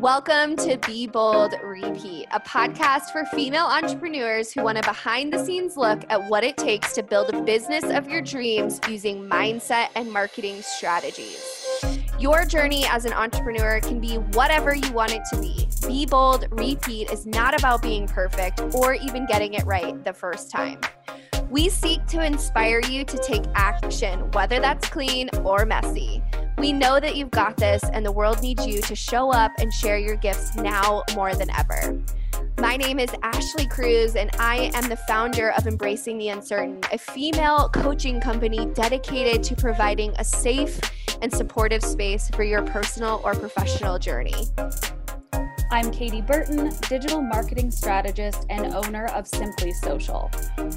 Welcome to Be Bold Repeat, a podcast for female entrepreneurs who want a behind the scenes look at what it takes to build a business of your dreams using mindset and marketing strategies. Your journey as an entrepreneur can be whatever you want it to be. Be Bold Repeat is not about being perfect or even getting it right the first time. We seek to inspire you to take action, whether that's clean or messy. We know that you've got this, and the world needs you to show up and share your gifts now more than ever. My name is Ashley Cruz, and I am the founder of Embracing the Uncertain, a female coaching company dedicated to providing a safe and supportive space for your personal or professional journey. I'm Katie Burton, digital marketing strategist and owner of Simply Social.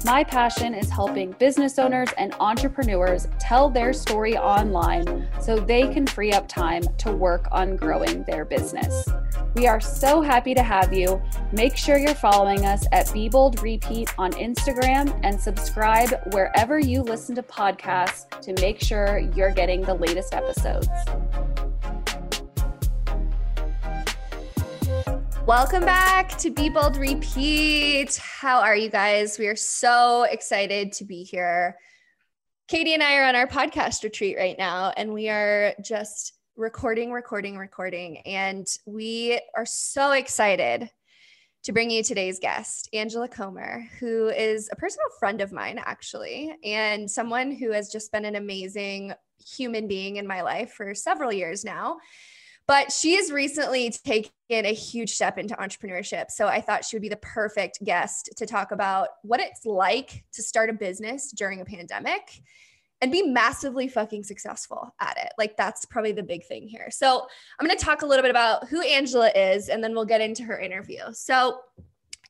My passion is helping business owners and entrepreneurs tell their story online so they can free up time to work on growing their business. We are so happy to have you. Make sure you're following us at Be Bold Repeat on Instagram and subscribe wherever you listen to podcasts to make sure you're getting the latest episodes. Welcome back to Be Bold Repeat. How are you guys? We are so excited to be here. Katie and I are on our podcast retreat right now, and we are just recording, recording, recording. And we are so excited to bring you today's guest, Angela Kommer, who is a personal friend of mine, actually, and someone who has just been an amazing human being in my life for several years now. But she has recently taken a huge step into entrepreneurship. So I thought she would be the perfect guest to talk about what it's like to start a business during a pandemic and be massively fucking successful at it. Like that's probably the big thing here. So I'm going to talk a little bit about who Angela is and then we'll get into her interview. So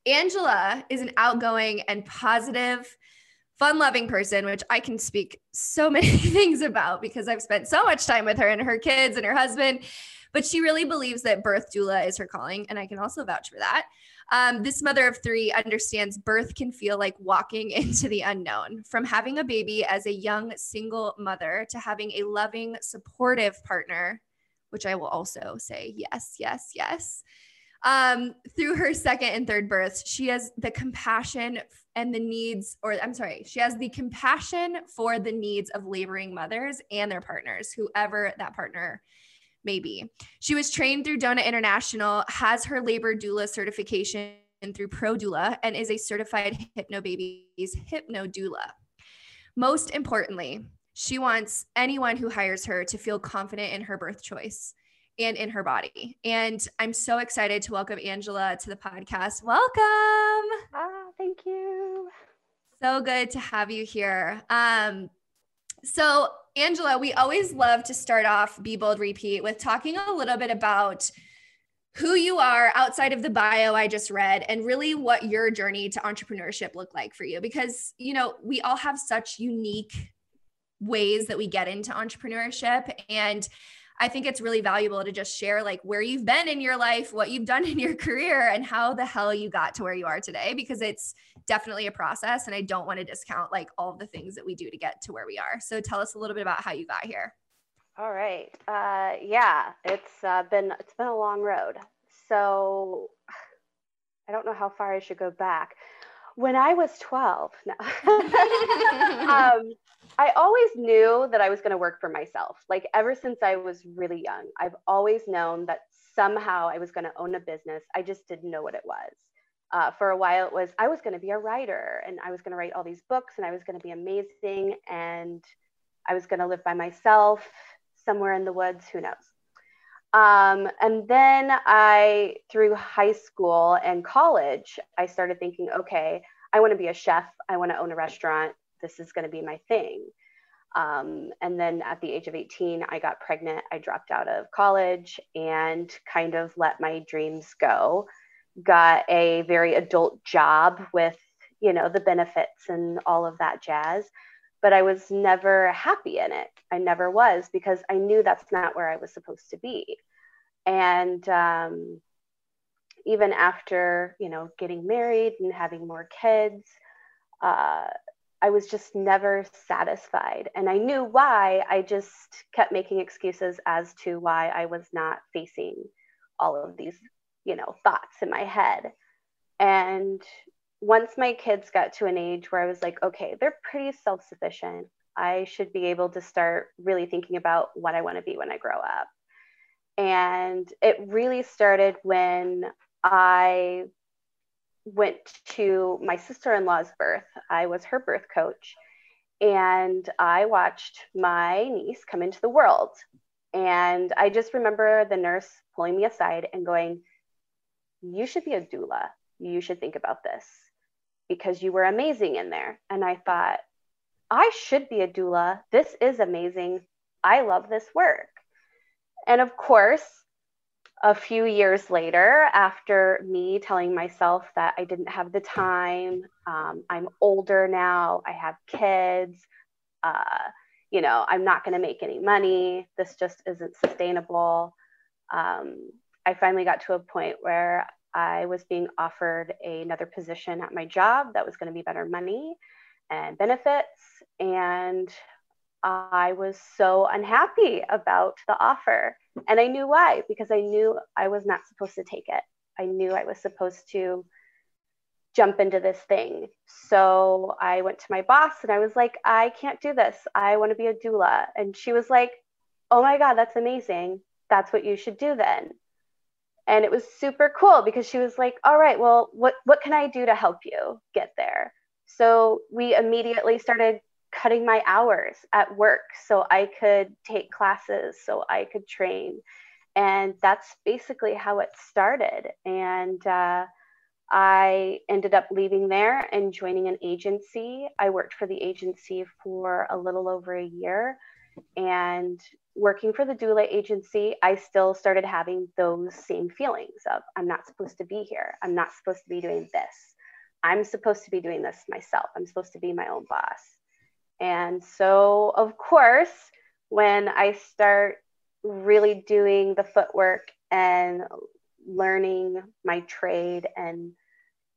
Angela is an outgoing and positive fun loving person, which I can speak so many things about because I've spent so much time with her and her kids and her husband. But she really believes that birth doula is her calling. And I can also vouch for that. Um, this mother of three understands birth can feel like walking into the unknown. From having a baby as a young single mother to having a loving, supportive partner, which I will also say yes, yes, yes. Um, through her second and third births, she has the compassion and the needs, or I'm sorry, she has the compassion for the needs of laboring mothers and their partners, whoever that partner maybe. She was trained through Dona International, has her labor doula certification through Pro Doula, and is a certified Hypnobabies Hypno Doula. Most importantly, she wants anyone who hires her to feel confident in her birth choice and in her body. And I'm so excited to welcome Angela to the podcast. Welcome. Ah, thank you. So good to have you here. Um, so Angela, we always love to start off Be Bold Repeat with talking a little bit about who you are outside of the bio I just read and really what your journey to entrepreneurship looked like for you. Because you know we all have such unique ways that we get into entrepreneurship. And I think it's really valuable to just share like where you've been in your life, what you've done in your career, and how the hell you got to where you are today, because it's definitely a process. And I don't want to discount like all the things that we do to get to where we are. So tell us a little bit about how you got here. All right. Uh, yeah, it's uh, been it's been a long road. So I don't know how far I should go back. When I was 12, no. um, I always knew that I was going to work for myself. Like ever since I was really young, I've always known that somehow I was going to own a business. I just didn't know what it was. Uh, for a while, it was I was going to be a writer and I was going to write all these books and I was going to be amazing and I was going to live by myself somewhere in the woods. Who knows? Um, and then I, through high school and college, I started thinking, okay, I want to be a chef. I want to own a restaurant this is going to be my thing. Um, and then at the age of 18, I got pregnant. I dropped out of college and kind of let my dreams go. Got a very adult job with, you know, the benefits and all of that jazz. But I was never happy in it. I never was because I knew that's not where I was supposed to be. And um, even after, you know, getting married and having more kids, uh, I was just never satisfied. And I knew why. I just kept making excuses as to why I was not facing all of these, you know, thoughts in my head. And once my kids got to an age where I was like, okay, they're pretty self sufficient, I should be able to start really thinking about what I want to be when I grow up. And it really started when I went to my sister in law's birth. I was her birth coach. And I watched my niece come into the world. And I just remember the nurse pulling me aside and going, You should be a doula. You should think about this because you were amazing in there. And I thought, I should be a doula. This is amazing. I love this work. And of course, a few years later, after me telling myself that I didn't have the time, um, I'm older now, I have kids, uh, you know, I'm not going to make any money. This just isn't sustainable. Um, I finally got to a point where I was being offered another position at my job that was going to be better money and benefits. And I was so unhappy about the offer. And I knew why, because I knew I was not supposed to take it. I knew I was supposed to jump into this thing. So I went to my boss and I was like, I can't do this. I want to be a doula. And she was like, Oh my God, that's amazing. That's what you should do then. And it was super cool because she was like, All right, well, what, what can I do to help you get there? So we immediately started cutting my hours at work so I could take classes, so I could train. And that's basically how it started. And uh, I ended up leaving there and joining an agency. I worked for the agency for a little over a year. And working for the doula agency, I still started having those same feelings of I'm not supposed to be here. I'm not supposed to be doing this. I'm supposed to be doing this myself. I'm supposed to be my own boss. And so, of course, when I start really doing the footwork and learning my trade and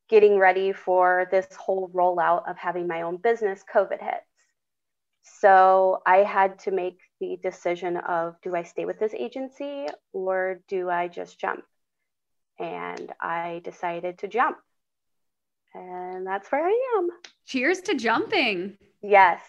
getting ready for this whole rollout of having my own business, COVID hits. So I had to make the decision of do I stay with this agency or do I just jump? And I decided to jump. And that's where I am. Cheers to jumping. Yes.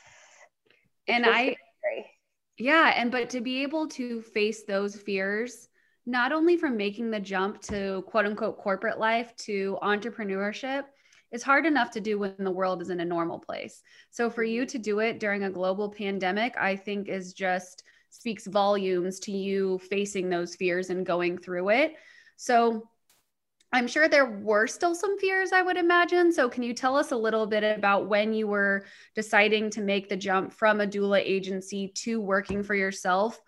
And I, scary. yeah. And but to be able to face those fears, not only from making the jump to quote unquote corporate life to entrepreneurship, it's hard enough to do when the world is in a normal place. So for you to do it during a global pandemic, I think is just speaks volumes to you facing those fears and going through it. So I'm sure there were still some fears, I would imagine. So, can you tell us a little bit about when you were deciding to make the jump from a doula agency to working for yourself?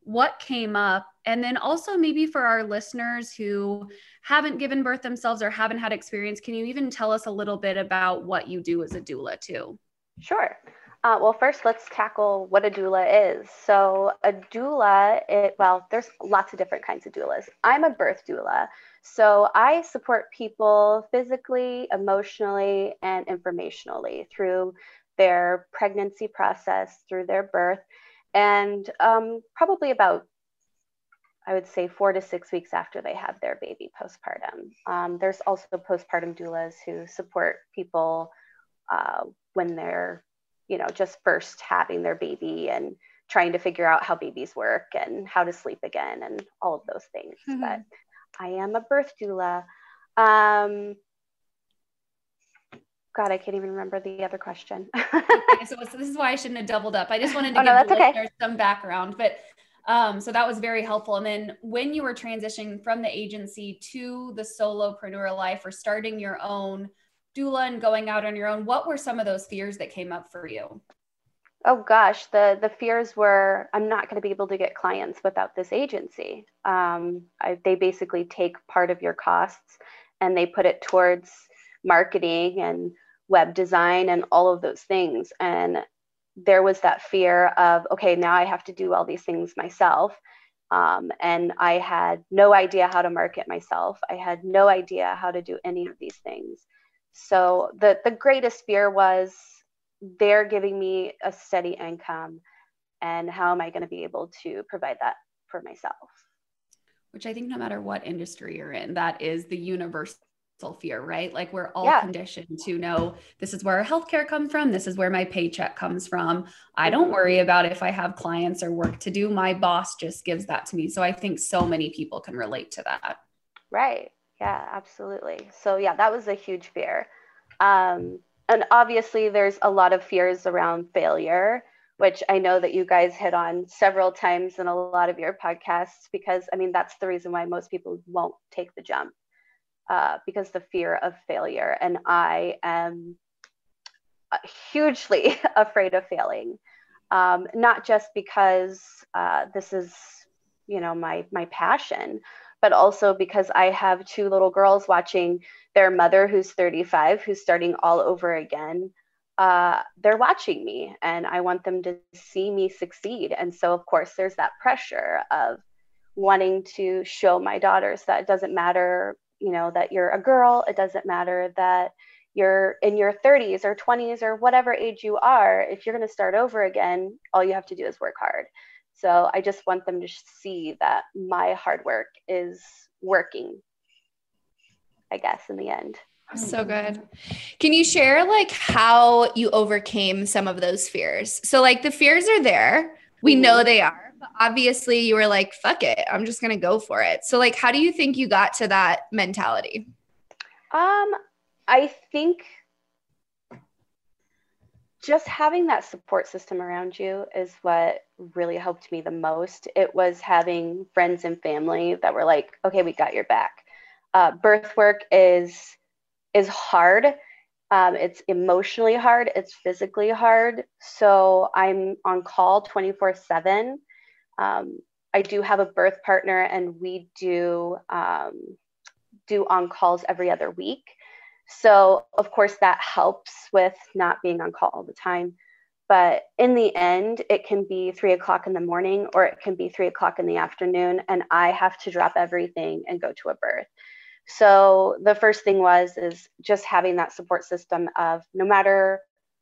What came up? And then also, maybe for our listeners who haven't given birth themselves or haven't had experience, can you even tell us a little bit about what you do as a doula, too? Sure. Uh, well, first, let's tackle what a doula is. So, a doula, it, well, there's lots of different kinds of doulas. I'm a birth doula. So I support people physically, emotionally, and informationally through their pregnancy process, through their birth, and um, probably about, I would say, four to six weeks after they have their baby postpartum. Um, there's also postpartum doulas who support people uh, when they're, you know, just first having their baby and trying to figure out how babies work and how to sleep again and all of those things. Mm-hmm. But I am a birth doula. Um, God, I can't even remember the other question. okay, so, so, this is why I shouldn't have doubled up. I just wanted to oh, give no, the okay. some background, but um, so that was very helpful. And then when you were transitioning from the agency to the solopreneur life or starting your own doula and going out on your own, what were some of those fears that came up for you? Oh gosh, the the fears were I'm not going to be able to get clients without this agency. Um, I, they basically take part of your costs and they put it towards marketing and web design and all of those things. And there was that fear of okay, now I have to do all these things myself. Um, and I had no idea how to market myself. I had no idea how to do any of these things. So the the greatest fear was they're giving me a steady income and how am i going to be able to provide that for myself? Which i think no matter what industry you're in that is the universal fear right? Like we're all yeah. conditioned to know this is where our healthcare comes from this is where my paycheck comes from. I don't mm-hmm. worry about if i have clients or work to do my boss just gives that to me. So i think so many people can relate to that. Right. Yeah absolutely. So yeah that was a huge fear. Um, and obviously there's a lot of fears around failure which i know that you guys hit on several times in a lot of your podcasts because i mean that's the reason why most people won't take the jump uh, because the fear of failure. And i am hugely afraid of failing um, not just because uh, this is you know my my passion but also because I have two little girls watching their mother, who's 35, who's starting all over again. Uh, they're watching me and I want them to see me succeed. And so, of course, there's that pressure of wanting to show my daughters that it doesn't matter, you know, that you're a girl, it doesn't matter that you're in your 30s or 20s or whatever age you are. If you're going to start over again, all you have to do is work hard. So I just want them to see that my hard work is working, I guess, in the end. So good. Can you share like how you overcame some of those fears? So like the fears are there. We mm-hmm. know they are. But obviously you were like, fuck it. I'm just going to go for it. So like how do you think you got to that mentality? Um I think just having that support system around you is what really helped me the most. It was having friends and family that were like, okay, we got your back. Uh, birth work is is hard. Um, it's emotionally hard. It's physically hard. So I'm on call 24 seven. Um, I do have a birth partner, and we do um, do on calls every other week. So, of course, that helps with not being on call all the time. But in the end, it can be three o'clock in the morning or it can be three o'clock in the afternoon, and I have to drop everything and go to a birth. So the first thing was is just having that support system of no matter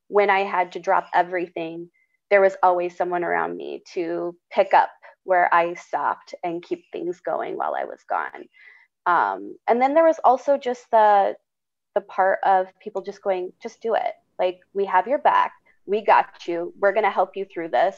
when I had to drop everything, there was always someone around me to pick up where I stopped and keep things going while I was gone. Um, and then there was also just the the part of people just going, just do it. Like, we have your back. We got you. We're going to help you through this.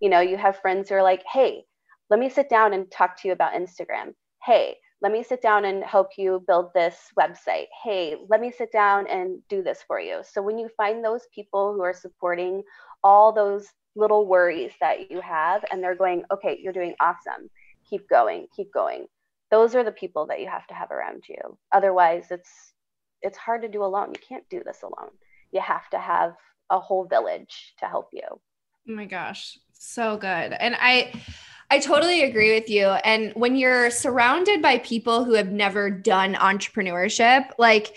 You know, you have friends who are like, hey, let me sit down and talk to you about Instagram. Hey, let me sit down and help you build this website. Hey, let me sit down and do this for you. So when you find those people who are supporting all those little worries that you have and they're going, okay, you're doing awesome. Keep going, keep going. Those are the people that you have to have around you. Otherwise, it's it's hard to do alone. You can't do this alone. You have to have a whole village to help you. Oh my gosh, so good. And I I totally agree with you. And when you're surrounded by people who have never done entrepreneurship, like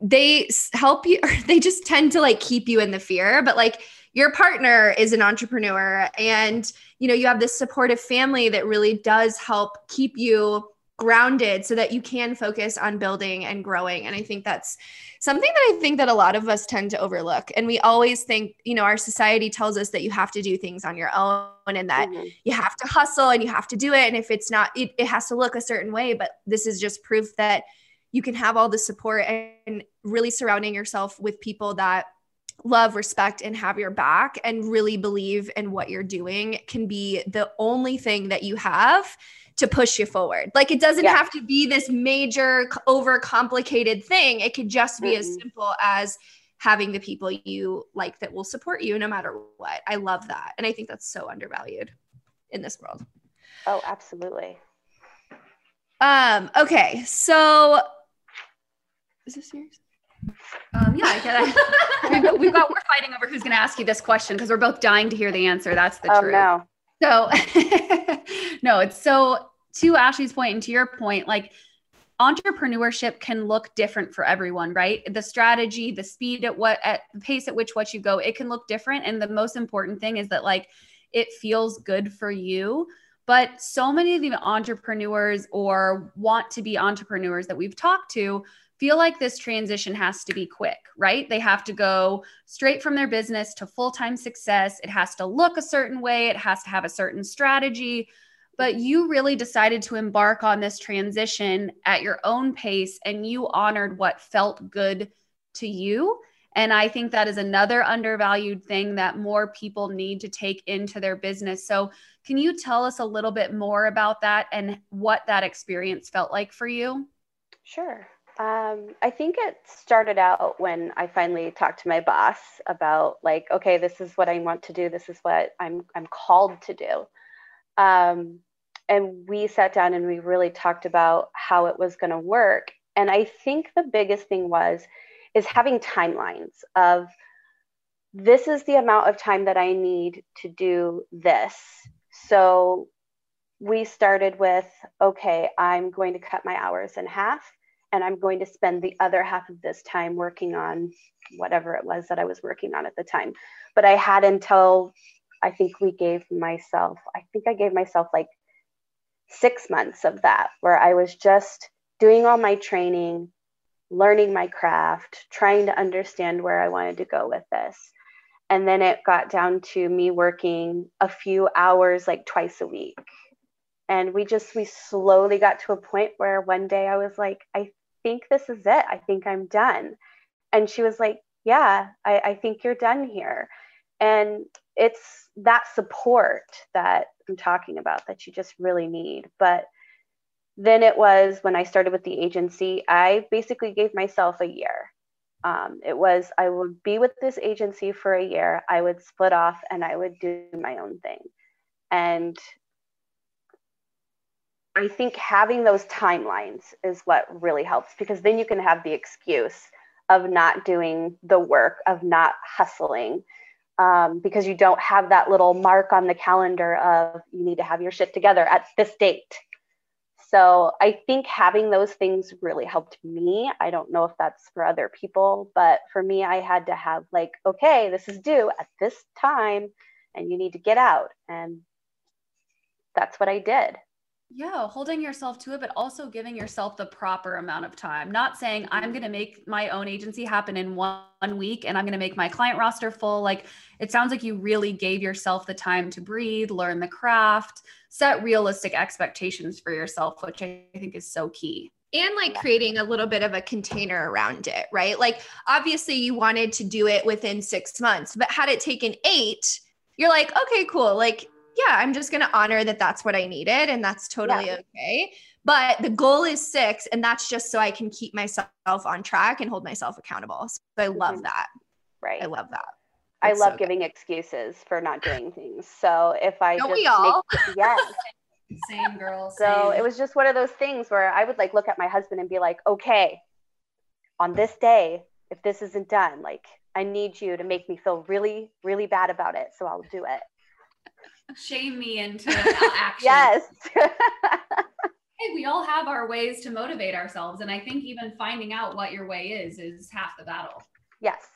they help you or they just tend to like keep you in the fear, but like your partner is an entrepreneur and you know you have this supportive family that really does help keep you grounded so that you can focus on building and growing. And i think that's something that i think that a lot of us tend to overlook. And we always think you know our society tells us that you have to do things on your own and that mm-hmm. you have to hustle and you have to do it. And if it's not it, it has to look a certain way but this is just proof that you can have all the support and really surrounding yourself with people that love, respect, and have your back and really believe in what you're doing can be the only thing that you have to push you forward. Like it doesn't yeah. have to be this major, overcomplicated thing. It could just be mm-hmm. as simple as having the people you like that will support you no matter what. I love that. And I think that's so undervalued in this world. Oh, absolutely. Um, okay. So is this yours? Um, yeah, I get it. we've, got, we're fighting over who's going to ask you this question because we're both dying to hear the answer. That's the oh, truth. No. So, no, it's so to Ashley's point and to your point, like entrepreneurship can look different for everyone, right? The strategy, the speed at what, at the pace at which what you go, it can look different. And the most important thing is that like it feels good for you. But so many of the entrepreneurs or want to be entrepreneurs that we've talked to feel like this transition has to be quick, right? They have to go straight from their business to full time success. It has to look a certain way, it has to have a certain strategy. But you really decided to embark on this transition at your own pace and you honored what felt good to you. And I think that is another undervalued thing that more people need to take into their business. So, can you tell us a little bit more about that and what that experience felt like for you? Sure. Um, I think it started out when I finally talked to my boss about like, okay, this is what I want to do. This is what I'm I'm called to do. Um, and we sat down and we really talked about how it was going to work. And I think the biggest thing was is having timelines of this is the amount of time that I need to do this. So we started with okay, I'm going to cut my hours in half and I'm going to spend the other half of this time working on whatever it was that I was working on at the time. But I had until I think we gave myself, I think I gave myself like six months of that where I was just doing all my training, learning my craft, trying to understand where I wanted to go with this. And then it got down to me working a few hours like twice a week and we just we slowly got to a point where one day i was like i think this is it. I think i'm done. And she was like yeah i, I think you're done here. And it's that support that i'm talking about that you just really need. But then it was when i started with the agency i basically gave myself a year. Um, it was i would be with this agency for a year. I would split off and i would do my own thing. And I think having those timelines is what really helps because then you can have the excuse of not doing the work, of not hustling, um, because you don't have that little mark on the calendar of you need to have your shit together at this date. So I think having those things really helped me. I don't know if that's for other people, but for me, I had to have like, okay, this is due at this time and you need to get out. And that's what I did. Yeah, holding yourself to it, but also giving yourself the proper amount of time. Not saying I'm going to make my own agency happen in one week and I'm going to make my client roster full. Like it sounds like you really gave yourself the time to breathe, learn the craft, set realistic expectations for yourself, which I think is so key. And like creating a little bit of a container around it, right? Like obviously you wanted to do it within six months, but had it taken eight, you're like, okay, cool. Like yeah, I'm just going to honor that that's what I needed and that's totally yeah. okay. But the goal is six, and that's just so I can keep myself on track and hold myself accountable. So I love mm-hmm. that. Right. I love that. That's I love so giving good. excuses for not doing things. So if I Don't just we all? Make, yes. same girl. Same. So it was just one of those things where I would like look at my husband and be like, okay, on this day, if this isn't done, like I need you to make me feel really, really bad about it. So I'll do it shame me into action. yes. hey, we all have our ways to motivate ourselves. And I think even finding out what your way is is half the battle. Yes,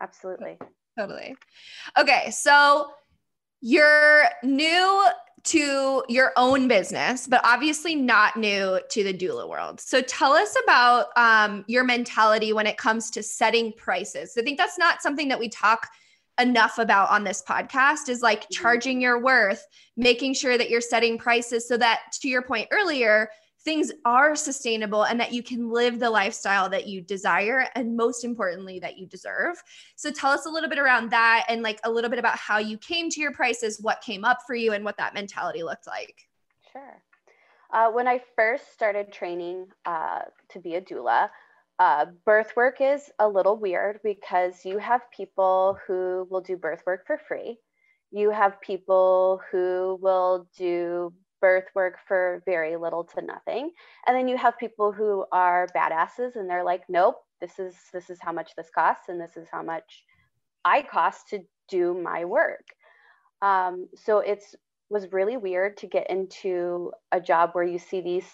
absolutely. Totally. Okay. So you're new to your own business, but obviously not new to the doula world. So tell us about um, your mentality when it comes to setting prices. I think that's not something that we talk enough about on this podcast is like mm-hmm. charging your worth, making sure that you're setting prices so that, to your point earlier, things are sustainable and that you can live the lifestyle that you desire and most importantly that you deserve. So tell us a little bit around that and like a little bit about how you came to your prices, what came up for you and what that mentality looked like. Sure. Uh, when I first started training uh, to be a doula, uh, birth work is a little weird because you have people who will do birth work for free. You have people who will do birth work for very little to nothing. And then you have people who are badasses and they're like, nope, this is this is how much this costs and this is how much I cost to do my work. Um, so it's was really weird to get into a job where you see these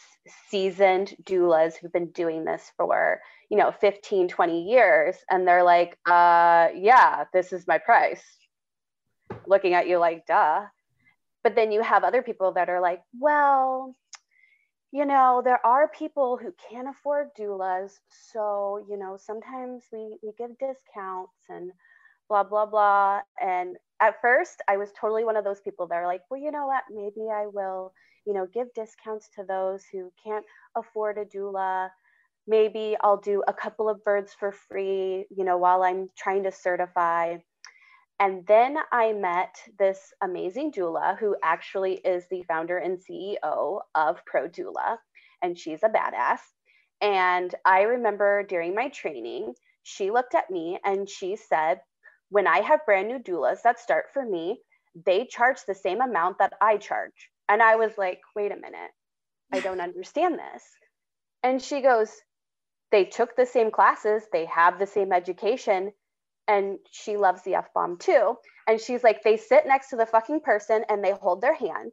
seasoned doulas who've been doing this for you know 15 20 years and they're like uh yeah this is my price looking at you like duh but then you have other people that are like well you know, there are people who can't afford doulas. So, you know, sometimes we, we give discounts and blah, blah, blah. And at first, I was totally one of those people that are like, well, you know what? Maybe I will, you know, give discounts to those who can't afford a doula. Maybe I'll do a couple of birds for free, you know, while I'm trying to certify. And then I met this amazing doula who actually is the founder and CEO of Pro Doula, and she's a badass. And I remember during my training, she looked at me and she said, When I have brand new doulas that start for me, they charge the same amount that I charge. And I was like, Wait a minute, I don't understand this. And she goes, They took the same classes, they have the same education, and she loves the F bomb too. And she's like, they sit next to the fucking person and they hold their hand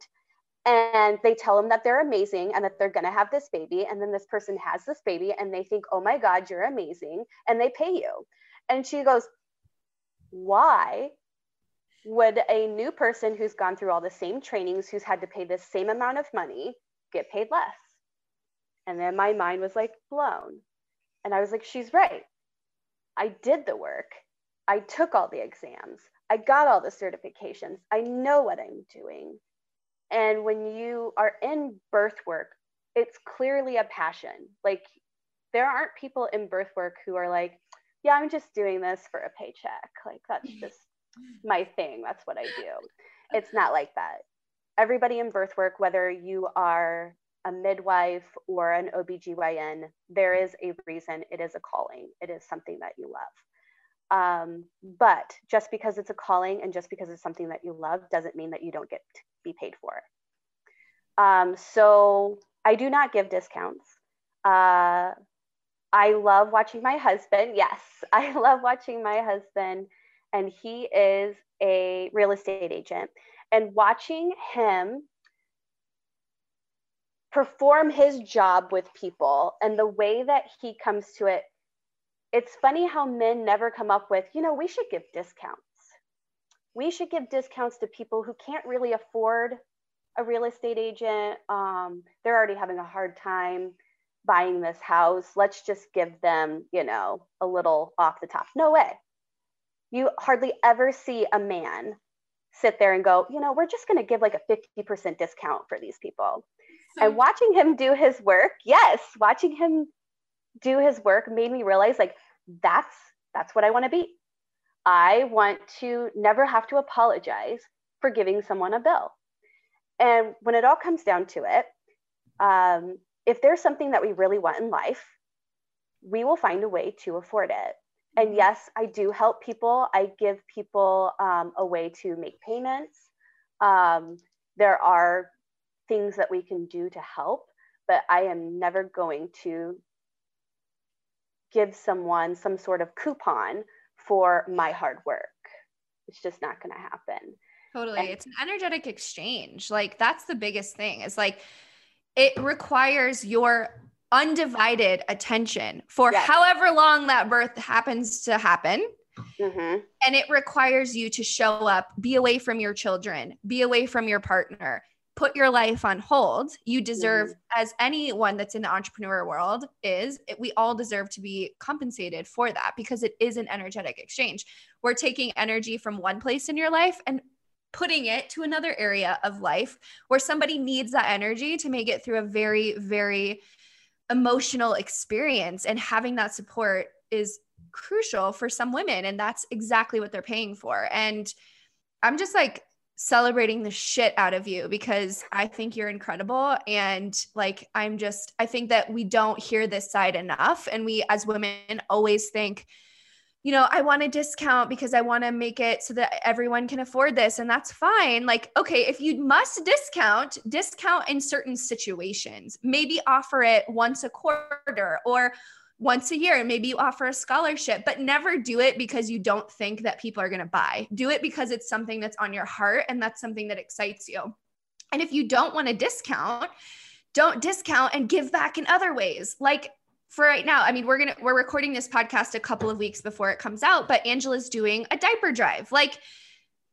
and they tell them that they're amazing and that they're going to have this baby. And then this person has this baby and they think, oh my God, you're amazing. And they pay you. And she goes, why would a new person who's gone through all the same trainings, who's had to pay the same amount of money, get paid less? And then my mind was like blown. And I was like, she's right. I did the work. I took all the exams. I got all the certifications. I know what I'm doing. And when you are in birth work, it's clearly a passion. Like there aren't people in birth work who are like, yeah, I'm just doing this for a paycheck. Like that's just my thing. That's what I do. It's not like that. Everybody in birth work, whether you are a midwife or an OBGYN, there is a reason it is a calling. It is something that you love. Um, but just because it's a calling and just because it's something that you love doesn't mean that you don't get to be paid for it. Um, so I do not give discounts. Uh, I love watching my husband. Yes, I love watching my husband, and he is a real estate agent. And watching him perform his job with people and the way that he comes to it it's funny how men never come up with, you know, we should give discounts. We should give discounts to people who can't really afford a real estate agent. Um, they're already having a hard time buying this house. Let's just give them, you know, a little off the top. No way. You hardly ever see a man sit there and go, you know, we're just going to give like a 50% discount for these people. So- and watching him do his work, yes, watching him do his work made me realize like that's that's what I want to be. I want to never have to apologize for giving someone a bill. And when it all comes down to it, um, if there's something that we really want in life, we will find a way to afford it. And mm-hmm. yes, I do help people. I give people um, a way to make payments. Um, there are things that we can do to help, but I am never going to give someone some sort of coupon for my hard work. It's just not going to happen. Totally. And- it's an energetic exchange. Like that's the biggest thing. It's like it requires your undivided attention for yes. however long that birth happens to happen. Mm-hmm. And it requires you to show up, be away from your children, be away from your partner, put your life on hold. You deserve, mm-hmm. as anyone that's in the entrepreneur world is, it, we all deserve to be compensated for that because it is an energetic exchange. We're taking energy from one place in your life and putting it to another area of life where somebody needs that energy to make it through a very, very emotional experience. And having that support is crucial for some women. And that's exactly what they're paying for. And I'm just like, celebrating the shit out of you because I think you're incredible. And like, I'm just, I think that we don't hear this side enough. And we, as women, always think, you know, I want a discount because I want to make it so that everyone can afford this. And that's fine. Like, okay, if you must discount, discount in certain situations. Maybe offer it once a quarter or once a year maybe you offer a scholarship but never do it because you don't think that people are going to buy do it because it's something that's on your heart and that's something that excites you and if you don't want to discount don't discount and give back in other ways like for right now i mean we're gonna we're recording this podcast a couple of weeks before it comes out but angela's doing a diaper drive like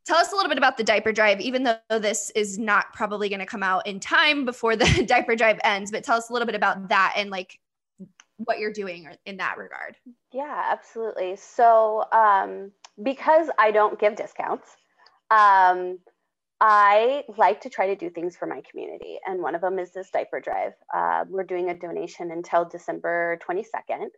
tell us a little bit about the diaper drive, even though this is not probably to come out in time before the diaper drive ends, but tell us a little bit about that and like what you're doing in that regard. Yeah, absolutely. So, um, because I don't give discounts, um, I like to try to do things for my community. And one of them is this diaper drive. Uh, we're doing a donation until December 22nd.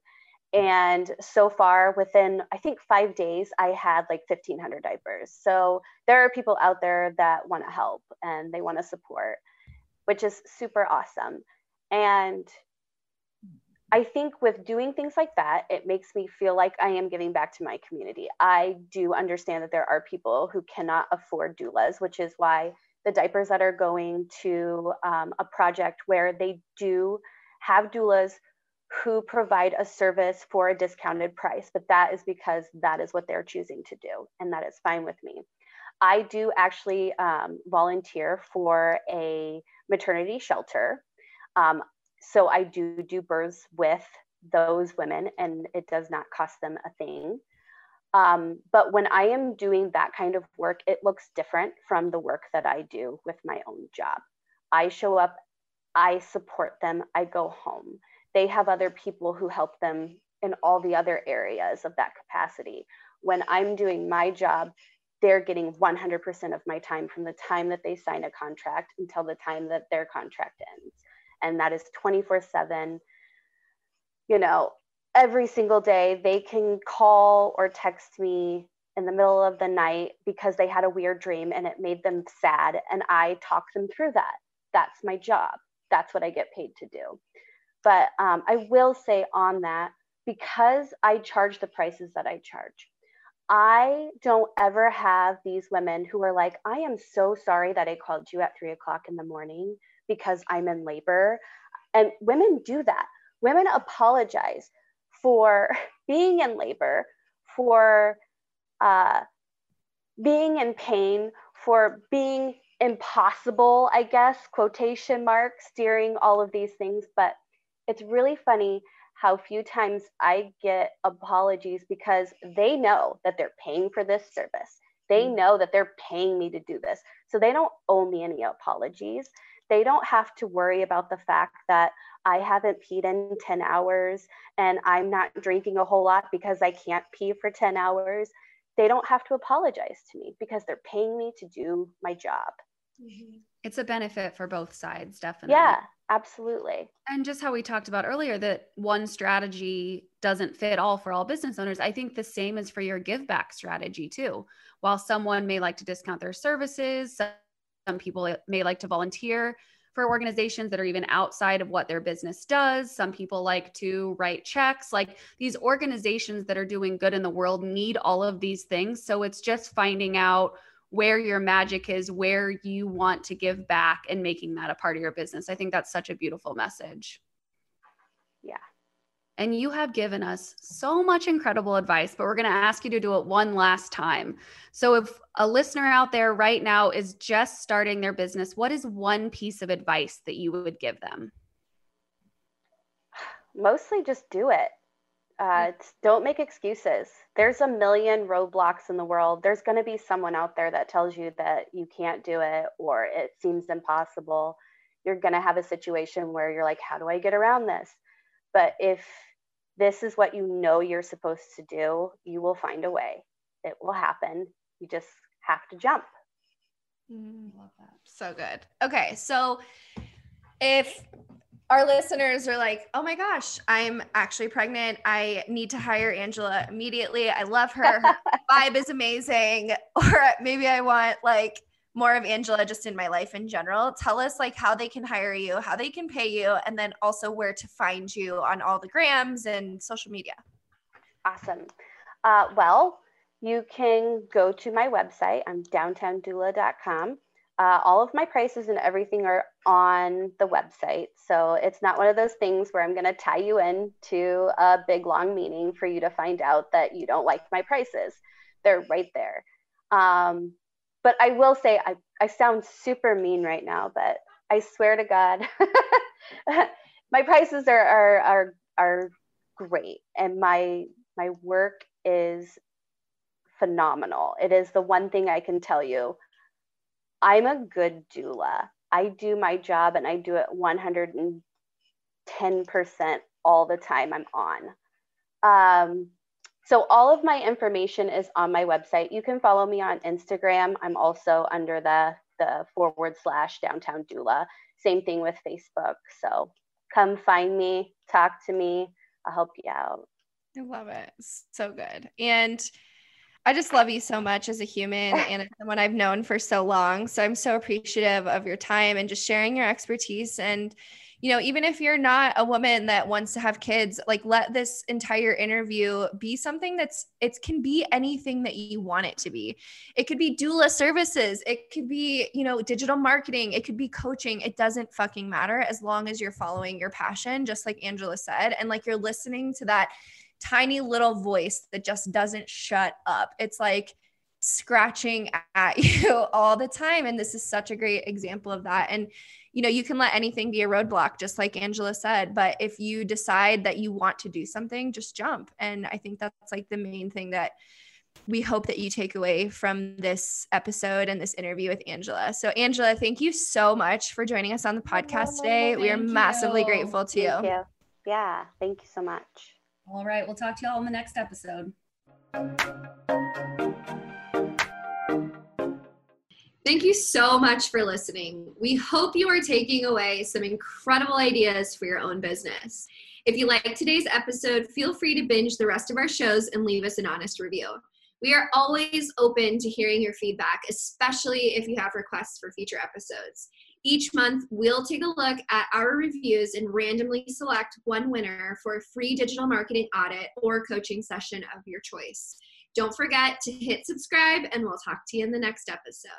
And so far, within I think five days, I had like 1,500 diapers. So there are people out there that want to help and they want to support, which is super awesome. And I think with doing things like that, it makes me feel like I am giving back to my community. I do understand that there are people who cannot afford doulas, which is why the diapers that are going to um, a project where they do have doulas who provide a service for a discounted price, but that is because that is what they're choosing to do, and that is fine with me. I do actually um, volunteer for a maternity shelter. Um, so I do do births with those women, and it does not cost them a thing. Um, but when I am doing that kind of work, it looks different from the work that I do with my own job. I show up, I support them, I go home they have other people who help them in all the other areas of that capacity. When I'm doing my job, they're getting 100% of my time from the time that they sign a contract until the time that their contract ends. And that is 24 7. You know, every single day they can call or text me in the middle of the night because they had a weird dream and it made them sad. And I talk them through that. That's my job. That's what I get paid to do. But um, I will say on that, because I charge the prices that I charge, I don't ever have these women who are like, I am so sorry that I called you at three o'clock in the morning because I'm in labor. And women do that. Women apologize for being in labor, for uh, being in pain, for being impossible, I guess, quotation marks during all of these things. But it's really funny how few times I get apologies because they know that they're paying for this service. They mm. know that they're paying me to do this. So they don't owe me any apologies. They don't have to worry about the fact that I haven't peed in 10 hours and I'm not drinking a whole lot because I can't pee for 10 hours. They don't have to apologize to me because they're paying me to do my job. Mm-hmm. It's a benefit for both sides, definitely. Yeah, absolutely. And just how we talked about earlier that one strategy doesn't fit all for all business owners. I think the same is for your give back strategy too. While someone may like to discount their services, some people may like to volunteer for organizations that are even outside of what their business does. Some people like to write checks. Like these organizations that are doing good in the world need all of these things. So it's just finding out where your magic is, where you want to give back and making that a part of your business. I think that's such a beautiful message. Yeah. And you have given us so much incredible advice, but we're going to ask you to do it one last time. So, if a listener out there right now is just starting their business, what is one piece of advice that you would give them? Mostly just do it. Uh, don't make excuses. There's a million roadblocks in the world. There's going to be someone out there that tells you that you can't do it or it seems impossible. You're going to have a situation where you're like, how do I get around this? But if this is what you know you're supposed to do, you will find a way. It will happen. You just have to jump. Mm, love that. So good. Okay. So if our listeners are like, oh my gosh, I'm actually pregnant. I need to hire Angela immediately. I love her. Her vibe is amazing. Or maybe I want like more of Angela just in my life in general. Tell us like how they can hire you, how they can pay you, and then also where to find you on all the grams and social media. Awesome. Uh, well, you can go to my website. I'm downtowndoula.com. Uh, all of my prices and everything are on the website. So it's not one of those things where I'm going to tie you in to a big long meeting for you to find out that you don't like my prices. They're right there. Um, but I will say, I, I sound super mean right now, but I swear to God, my prices are, are, are, are great. And my, my work is phenomenal. It is the one thing I can tell you. I'm a good doula. I do my job and I do it 110% all the time I'm on. Um, so all of my information is on my website. You can follow me on Instagram. I'm also under the the forward slash downtown doula. Same thing with Facebook. So come find me, talk to me. I'll help you out. I love it. So good. And I just love you so much as a human and someone I've known for so long. So I'm so appreciative of your time and just sharing your expertise and you know, even if you're not a woman that wants to have kids, like let this entire interview be something that's it can be anything that you want it to be. It could be doula services, it could be, you know, digital marketing, it could be coaching. It doesn't fucking matter as long as you're following your passion, just like Angela said, and like you're listening to that tiny little voice that just doesn't shut up. It's like scratching at you all the time and this is such a great example of that and you know, you can let anything be a roadblock, just like Angela said. But if you decide that you want to do something, just jump. And I think that's like the main thing that we hope that you take away from this episode and this interview with Angela. So, Angela, thank you so much for joining us on the podcast today. we are massively grateful to thank you. you. Yeah, thank you so much. All right, we'll talk to you all in the next episode. Thank you so much for listening. We hope you are taking away some incredible ideas for your own business. If you like today's episode, feel free to binge the rest of our shows and leave us an honest review. We are always open to hearing your feedback, especially if you have requests for future episodes. Each month, we'll take a look at our reviews and randomly select one winner for a free digital marketing audit or coaching session of your choice. Don't forget to hit subscribe, and we'll talk to you in the next episode.